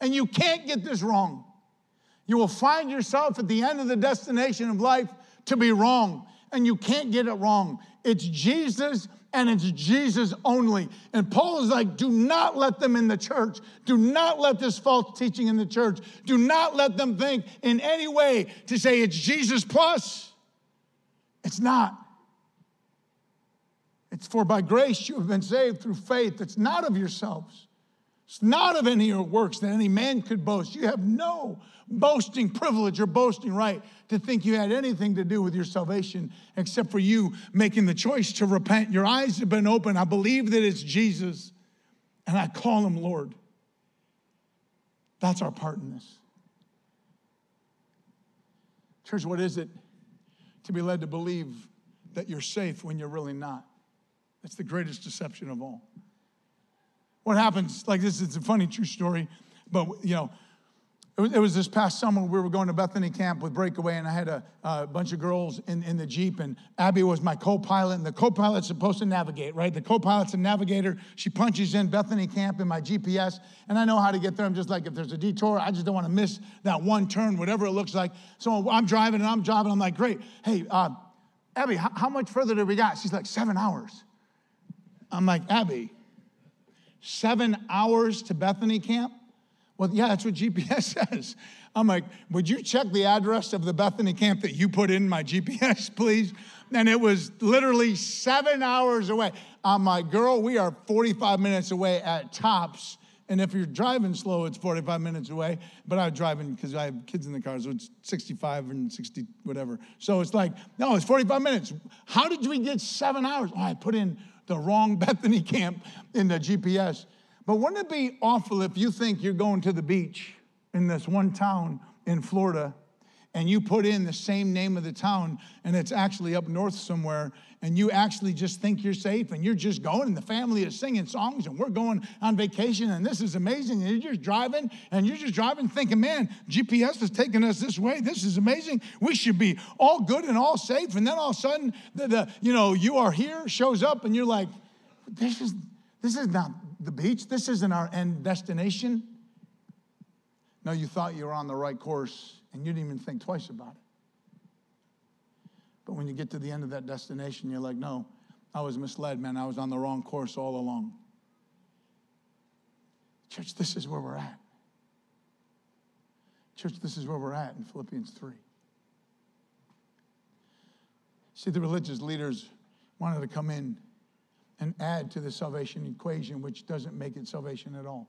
and you can't get this wrong. You will find yourself at the end of the destination of life to be wrong, and you can't get it wrong. It's Jesus and it's Jesus only. And Paul is like, do not let them in the church. Do not let this false teaching in the church. Do not let them think in any way to say it's Jesus plus. It's not. It's for by grace you have been saved through faith. It's not of yourselves. It's not of any works that any man could boast. You have no boasting privilege or boasting right to think you had anything to do with your salvation except for you making the choice to repent. Your eyes have been opened. I believe that it's Jesus, and I call him Lord. That's our part in this. Church, what is it to be led to believe that you're safe when you're really not? That's the greatest deception of all. what happens, like this is a funny true story, but you know, it was, this past summer we were going to Bethany camp with Breakaway, and I had a, a bunch of girls in, in the Jeep, and Abby was my co pilot, and the co pilot's supposed to navigate, right? The co pilot's a navigator. She punches in Bethany camp in my GPS, and I know how to get there. I'm just like, if there's a detour, I just don't want to miss that one turn, whatever it looks like. So I'm driving and I'm driving. I'm like, great. Hey, uh, Abby, how, how much further do we got? She's like, seven hours. I'm like, Abby, seven hours to Bethany camp? Well, yeah, that's what GPS *laughs* says. I'm like, would you check the address of the Bethany camp that you put in my GPS, *laughs* please? And it was literally seven hours away. I'm like, girl, we are 45 minutes away at tops. And if you're driving slow, it's 45 minutes away. But I'm driving because I have kids in the car, so it's 65 and 60, whatever. So it's like, no, it's 45 minutes. How did we get seven hours? Oh, I put in the wrong *laughs* Bethany camp in the GPS. But wouldn't it be awful if you think you're going to the beach in this one town in Florida and you put in the same name of the town and it's actually up north somewhere and you actually just think you're safe and you're just going and the family is singing songs and we're going on vacation and this is amazing and you're just driving and you're just driving thinking man gps is taking us this way. This is amazing. We should be all good and all safe. And then all of a sudden the, the you know you are here shows up and you're like this is this is not the beach this isn't our end destination no you thought you were on the right course and you didn't even think twice about it but when you get to the end of that destination, you're like, no, I was misled, man. I was on the wrong course all along. Church, this is where we're at. Church, this is where we're at in Philippians 3. See, the religious leaders wanted to come in and add to the salvation equation, which doesn't make it salvation at all.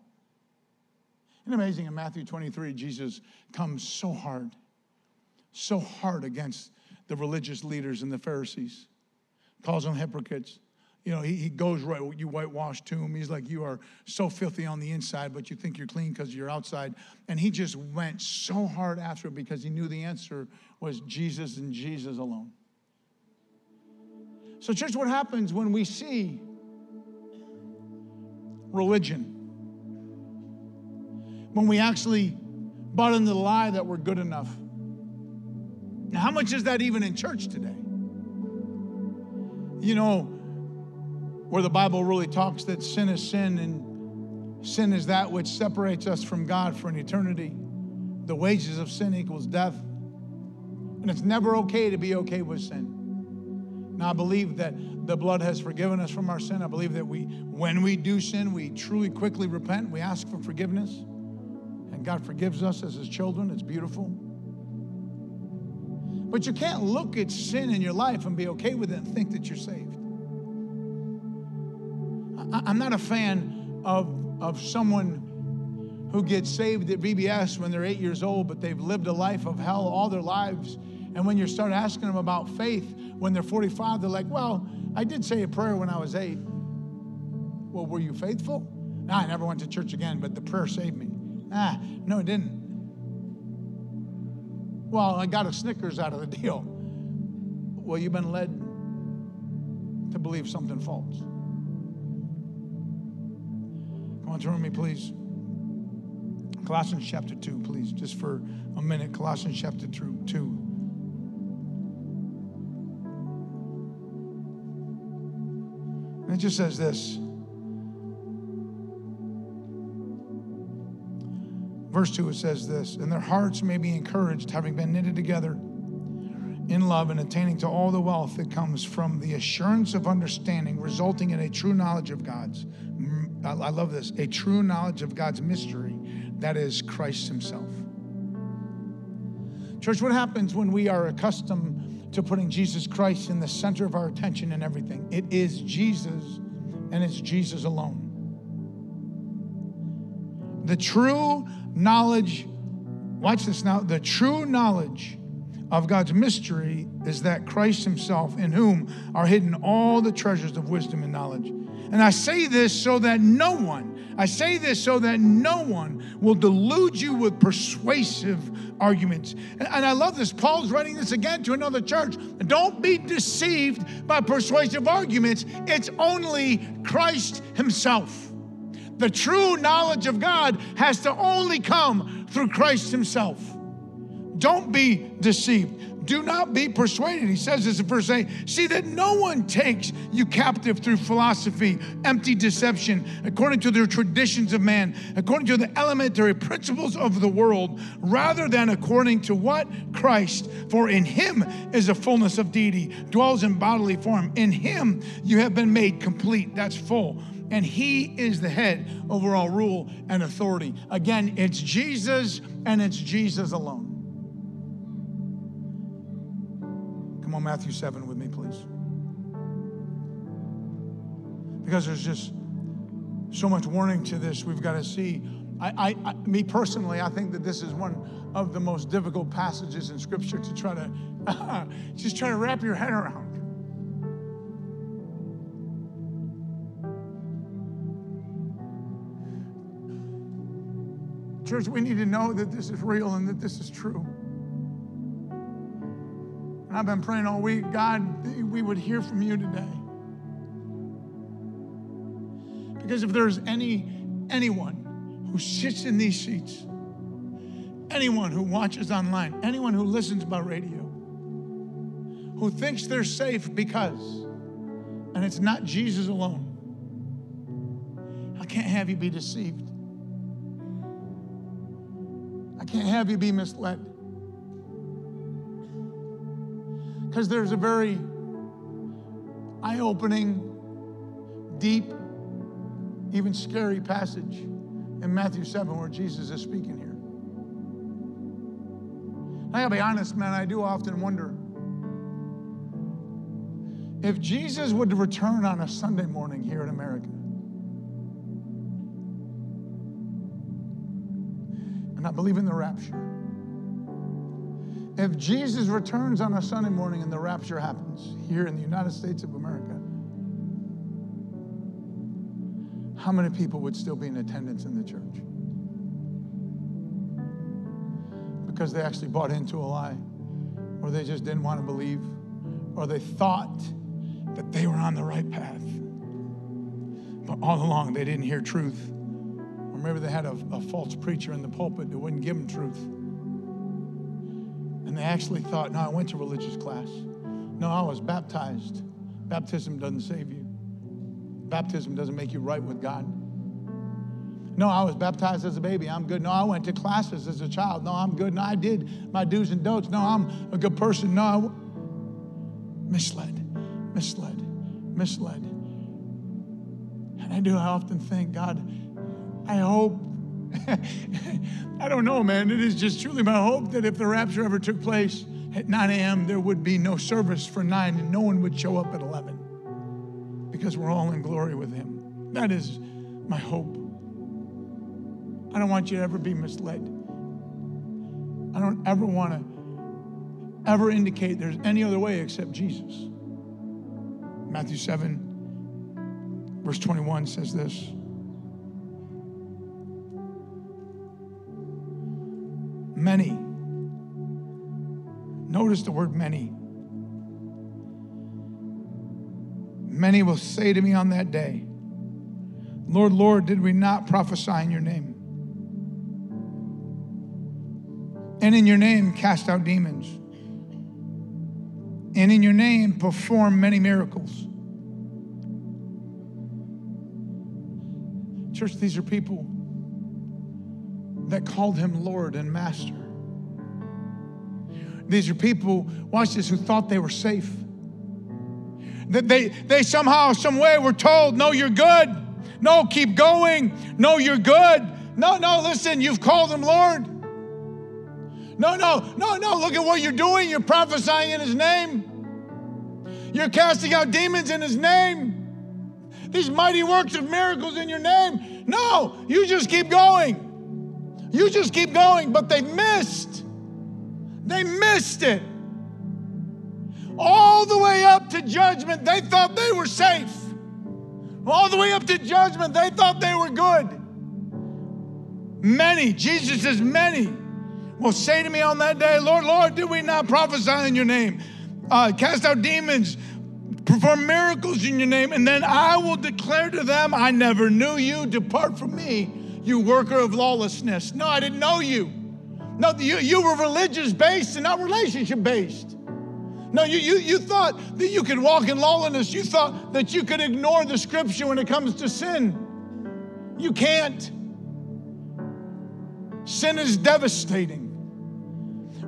Isn't amazing in Matthew 23, Jesus comes so hard, so hard against the religious leaders and the Pharisees, calls them hypocrites. You know, he, he goes right, you whitewash tomb. He's like, you are so filthy on the inside, but you think you're clean because you're outside. And he just went so hard after it because he knew the answer was Jesus and Jesus alone. So, church, what happens when we see religion? When we actually bought into the lie that we're good enough. Now, how much is that even in church today? You know, where the Bible really talks that sin is sin and sin is that which separates us from God for an eternity. The wages of sin equals death. And it's never okay to be okay with sin. Now, I believe that the blood has forgiven us from our sin. I believe that we, when we do sin, we truly quickly repent. We ask for forgiveness. And God forgives us as His children. It's beautiful. But you can't look at sin in your life and be okay with it and think that you're saved. I, I'm not a fan of, of someone who gets saved at VBS when they're eight years old, but they've lived a life of hell all their lives. And when you start asking them about faith when they're 45, they're like, Well, I did say a prayer when I was eight. Well, were you faithful? No, I never went to church again, but the prayer saved me. Ah, no, it didn't. Well, I got a Snickers out of the deal. Well, you've been led to believe something false. Come on, turn with me, please. Colossians chapter 2, please, just for a minute. Colossians chapter 2. It just says this. Verse 2, it says this, and their hearts may be encouraged, having been knitted together in love and attaining to all the wealth that comes from the assurance of understanding, resulting in a true knowledge of God's. I love this a true knowledge of God's mystery, that is Christ Himself. Church, what happens when we are accustomed to putting Jesus Christ in the center of our attention and everything? It is Jesus and it's Jesus alone. The true knowledge, watch this now, the true knowledge of God's mystery is that Christ Himself, in whom are hidden all the treasures of wisdom and knowledge. And I say this so that no one, I say this so that no one will delude you with persuasive arguments. And, I love this. Paul's writing this again to another church. Don't be deceived by persuasive arguments, it's only Christ Himself. The true knowledge of God has to only come through Christ Himself. Don't be deceived. Do not be persuaded. He says this in verse 8 See that no one takes you captive through philosophy, empty deception, according to the traditions of man, according to the elementary principles of the world, rather than according to what? Christ. For in him is the fullness of deity, dwells in bodily form. In him you have been made complete. That's full and he is the head over all rule and authority. Again, it's Jesus and it's Jesus alone. Come on, Matthew 7 with me, please. Because there's just so much warning to this, we've got to see. I, I, I, me personally, I think that this is one of the most difficult passages in Scripture to try to *laughs* just try to wrap your head around. Church, we need to know that this is real and that this is true. I've been praying all week, God, we would hear from you today. Because if there's any anyone who sits in these seats, anyone who watches online, anyone who listens by radio, who thinks they're safe because, and it's not Jesus alone, I can't have you be deceived. I can't have you be misled. Because there's a very eye opening, deep, even scary passage in Matthew 7 where Jesus is speaking here. I gotta be honest, man, I do often wonder if Jesus would return on a Sunday morning here in America. And I believe in the rapture. If Jesus returns on a Sunday morning and the rapture happens here in the United States of America, how many people would still be in attendance in the church? Because they actually bought into a lie, or they just didn't want to believe, or they thought that they were on the right path. But all along, they didn't hear truth. Or maybe they had a, a false preacher in the pulpit that wouldn't give them truth. And they actually thought, no, I went to religious class. No, I was baptized. Baptism doesn't save you, baptism doesn't make you right with God. No, I was baptized as a baby. I'm good. No, I went to classes as a child. No, I'm good. No, I did my do's and don'ts. No, I'm a good person. No, I w- misled, misled, misled. And I do. I often think, God, I hope. *laughs* I don't know, man. It is just truly my hope that if the rapture ever took place at 9 a.m., there would be no service for 9 and no one would show up at 11 because we're all in glory with Him. That is my hope. I don't want you to ever be misled. I don't ever want to ever indicate there's any other way except Jesus. Matthew 7, verse 21 says this. Many. Notice the word many. Many will say to me on that day, Lord, Lord, did we not prophesy in your name? And in your name cast out demons. And in your name perform many miracles. Church, these are people that called him Lord and Master. These are people, watch this, who thought they were safe. That they, they somehow, some way were told, no, you're good. No, keep going. No, you're good. No, no, listen, you've called him Lord. No, no, no, no, look at what you're doing. You're prophesying in his name. You're casting out demons in his name. These mighty works of miracles in your name. No, you just keep going. You just keep going, but they missed. They missed it. All the way up to judgment, they thought they were safe. All the way up to judgment, they thought they were good. Many, Jesus says, many will say to me on that day, Lord, Lord, did we not prophesy in your name? Uh, cast out demons, perform miracles in your name, and then I will declare to them, I never knew you. Depart from me, you worker of lawlessness. No, I didn't know you. No, you, you were religious based and not relationship based. No, you, you, you thought that you could walk in lawlessness. You thought that you could ignore the scripture when it comes to sin. You can't. Sin is devastating.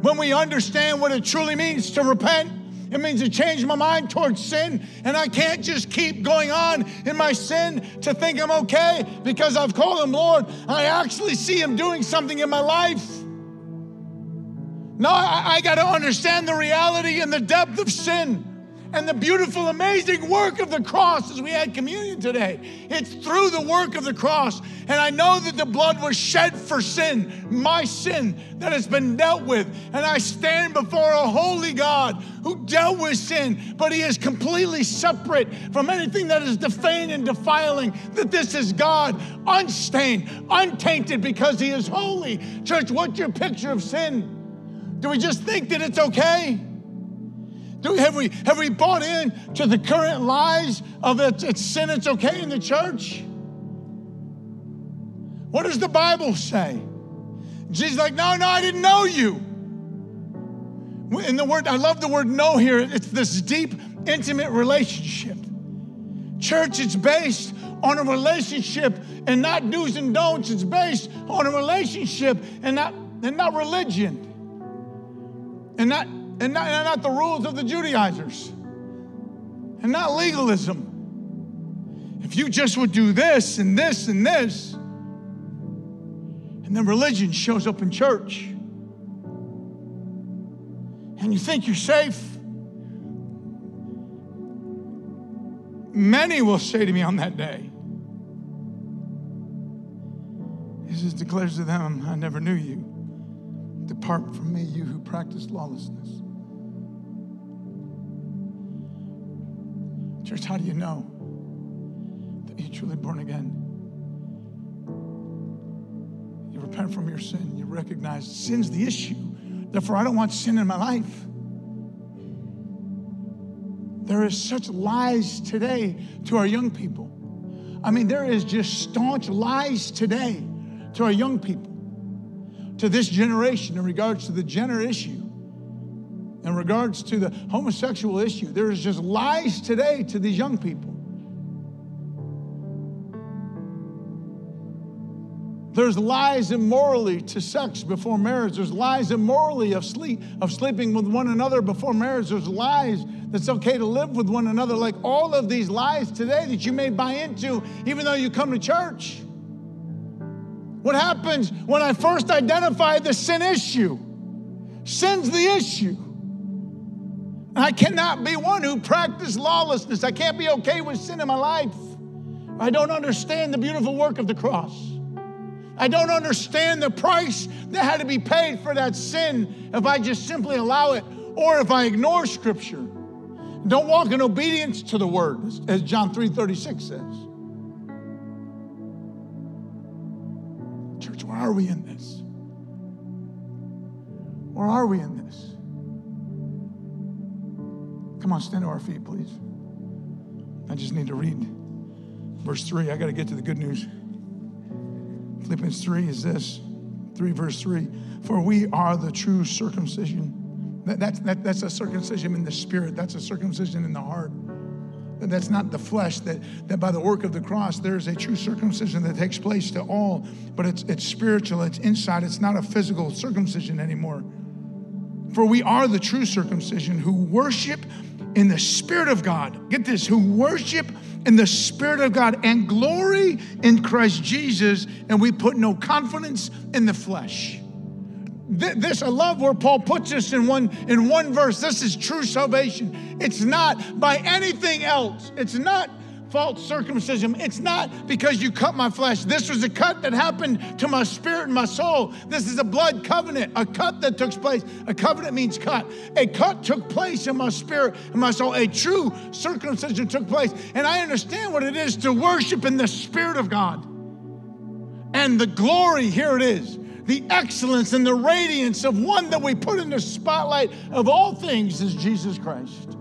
When we understand what it truly means to repent, it means to change my mind towards sin, and I can't just keep going on in my sin to think I'm okay because I've called him Lord. I actually see him doing something in my life. No, I, I got to understand the reality and the depth of sin and the beautiful, amazing work of the cross as we had communion today. It's through the work of the cross. And I know that the blood was shed for sin, my sin that has been dealt with. And I stand before a holy God who dealt with sin, but he is completely separate from anything that is defamed and defiling. That this is God, unstained, untainted, because he is holy. Church, what's your picture of sin? Do we just think that it's okay? Do, have, we, have we bought in to the current lies of it's, it's sin, it's okay in the church? What does the Bible say? Jesus like, no, no, I didn't know you. In the word, I love the word know here. It's this deep, intimate relationship. Church, it's based on a relationship and not do's and don'ts. It's based on a relationship and not, and not religion. And not and not, and not the rules of the Judaizers, and not legalism. If you just would do this and this and this, and then religion shows up in church, and you think you're safe, many will say to me on that day, Jesus declares to them, I never knew you. Depart from me, you who practice lawlessness. Church, how do you know that you're truly born again? You repent from your sin. You recognize sin's the issue. Therefore, I don't want sin in my life. There is such lies today to our young people. I mean, there is just staunch lies today to our young people, to this generation in regards to the gender issue regards to the homosexual issue. There is just lies today to these young people. There's lies immorally to sex before marriage. There's lies immorally of sleep of sleeping with one another before marriage. There's lies that's okay to live with one another. Like all of these lies today that you may buy into, even though you come to church. What happens when I first identify the sin issue? Sin's the issue. I cannot be one who practices lawlessness. I can't be okay with sin in my life. I don't understand the beautiful work of the cross. I don't understand the price that had to be paid for that sin if I just simply allow it or if I ignore scripture. Don't walk in obedience to the word, as John 3:36 says. Church, where are we in this? Where are we in this? Come on, stand to our feet, please. I just need to read verse 3. I got to get to the good news. Philippians 3 is this 3 verse 3. For we are the true circumcision. That, that's, that, that's a circumcision in the spirit, that's a circumcision in the heart. That's not the flesh, that, that by the work of the cross, there's a true circumcision that takes place to all, but it's, it's spiritual, it's inside, it's not a physical circumcision anymore. For we are the true circumcision who worship in the Spirit of God. Get this, who worship in the Spirit of God and glory in Christ Jesus, and we put no confidence in the flesh. This I love where Paul puts this in one in one verse. This is true salvation. It's not by anything else. It's not false circumcision. It's not because you cut my flesh. This was a cut that happened to my spirit and my soul. This is a blood covenant, a cut that took place. A covenant means cut. A cut took place in my spirit and my soul. A true circumcision took place. And I understand what it is to worship in the Spirit of God. And the glory, here it is the excellence and the radiance of one that we put in the spotlight of all things is Jesus Christ.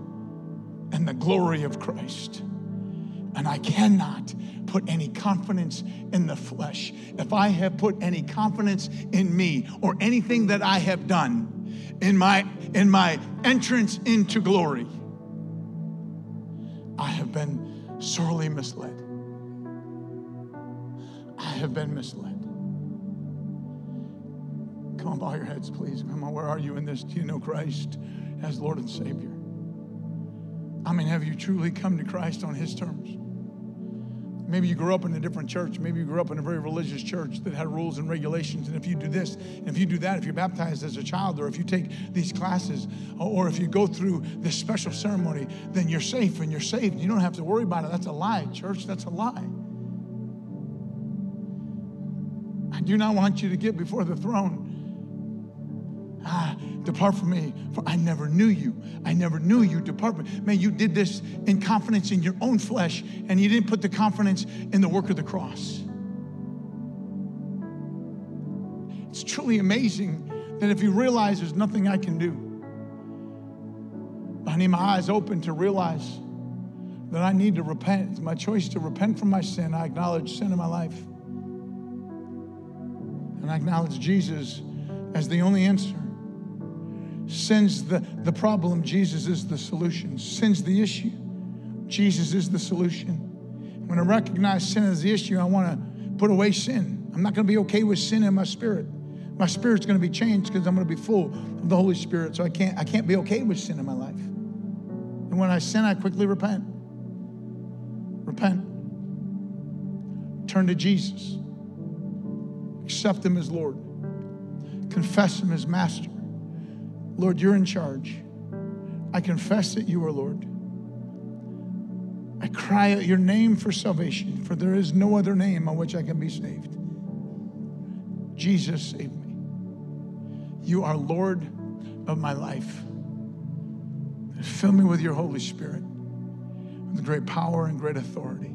And the glory of Christ. And I cannot put any confidence in the flesh. If I have put any confidence in me or anything that I have done in my in my entrance into glory, I have been sorely misled. I have been misled. Come on, bow your heads, please. Come on, where are you in this? Do you know Christ as Lord and Savior? I mean, have you truly come to Christ on His terms? Maybe you grew up in a different church. Maybe you grew up in a very religious church that had rules and regulations. And if you do this, if you do that, if you're baptized as a child, or if you take these classes, or if you go through this special ceremony, then you're safe and you're saved. You don't have to worry about it. That's a lie, church. That's a lie. I do not want you to get before the throne. Depart from me, for I never knew you. I never knew you. Depart from me. Man, you did this in confidence in your own flesh, and you didn't put the confidence in the work of the cross. It's truly amazing that if you realize there's nothing I can do, I need my eyes open to realize that I need to repent. It's my choice to repent from my sin. I acknowledge sin in my life. And I acknowledge Jesus as the only answer. Sin's the, the problem, Jesus is the solution. Sin's the issue, Jesus is the solution. When I recognize sin as the issue, I want to put away sin. I'm not going to be okay with sin in my spirit. My spirit's going to be changed because I'm going to be full of the Holy Spirit. So I can't, I can't be okay with sin in my life. And when I sin, I quickly repent. Repent. Turn to Jesus. Accept Him as Lord. Confess Him as Master. Lord, you're in charge. I confess that you are Lord. I cry out your name for salvation, for there is no other name on which I can be saved. Jesus, save me. You are Lord of my life. Fill me with your Holy Spirit, with great power and great authority.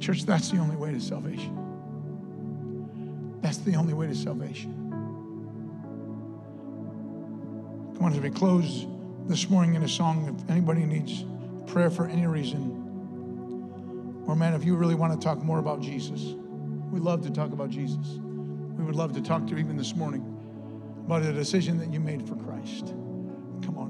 Church, that's the only way to salvation. That's the only way to salvation. Come on, as we close this morning in a song, if anybody needs prayer for any reason, or man, if you really want to talk more about Jesus, we love to talk about Jesus. We would love to talk to you even this morning about a decision that you made for Christ. Come on.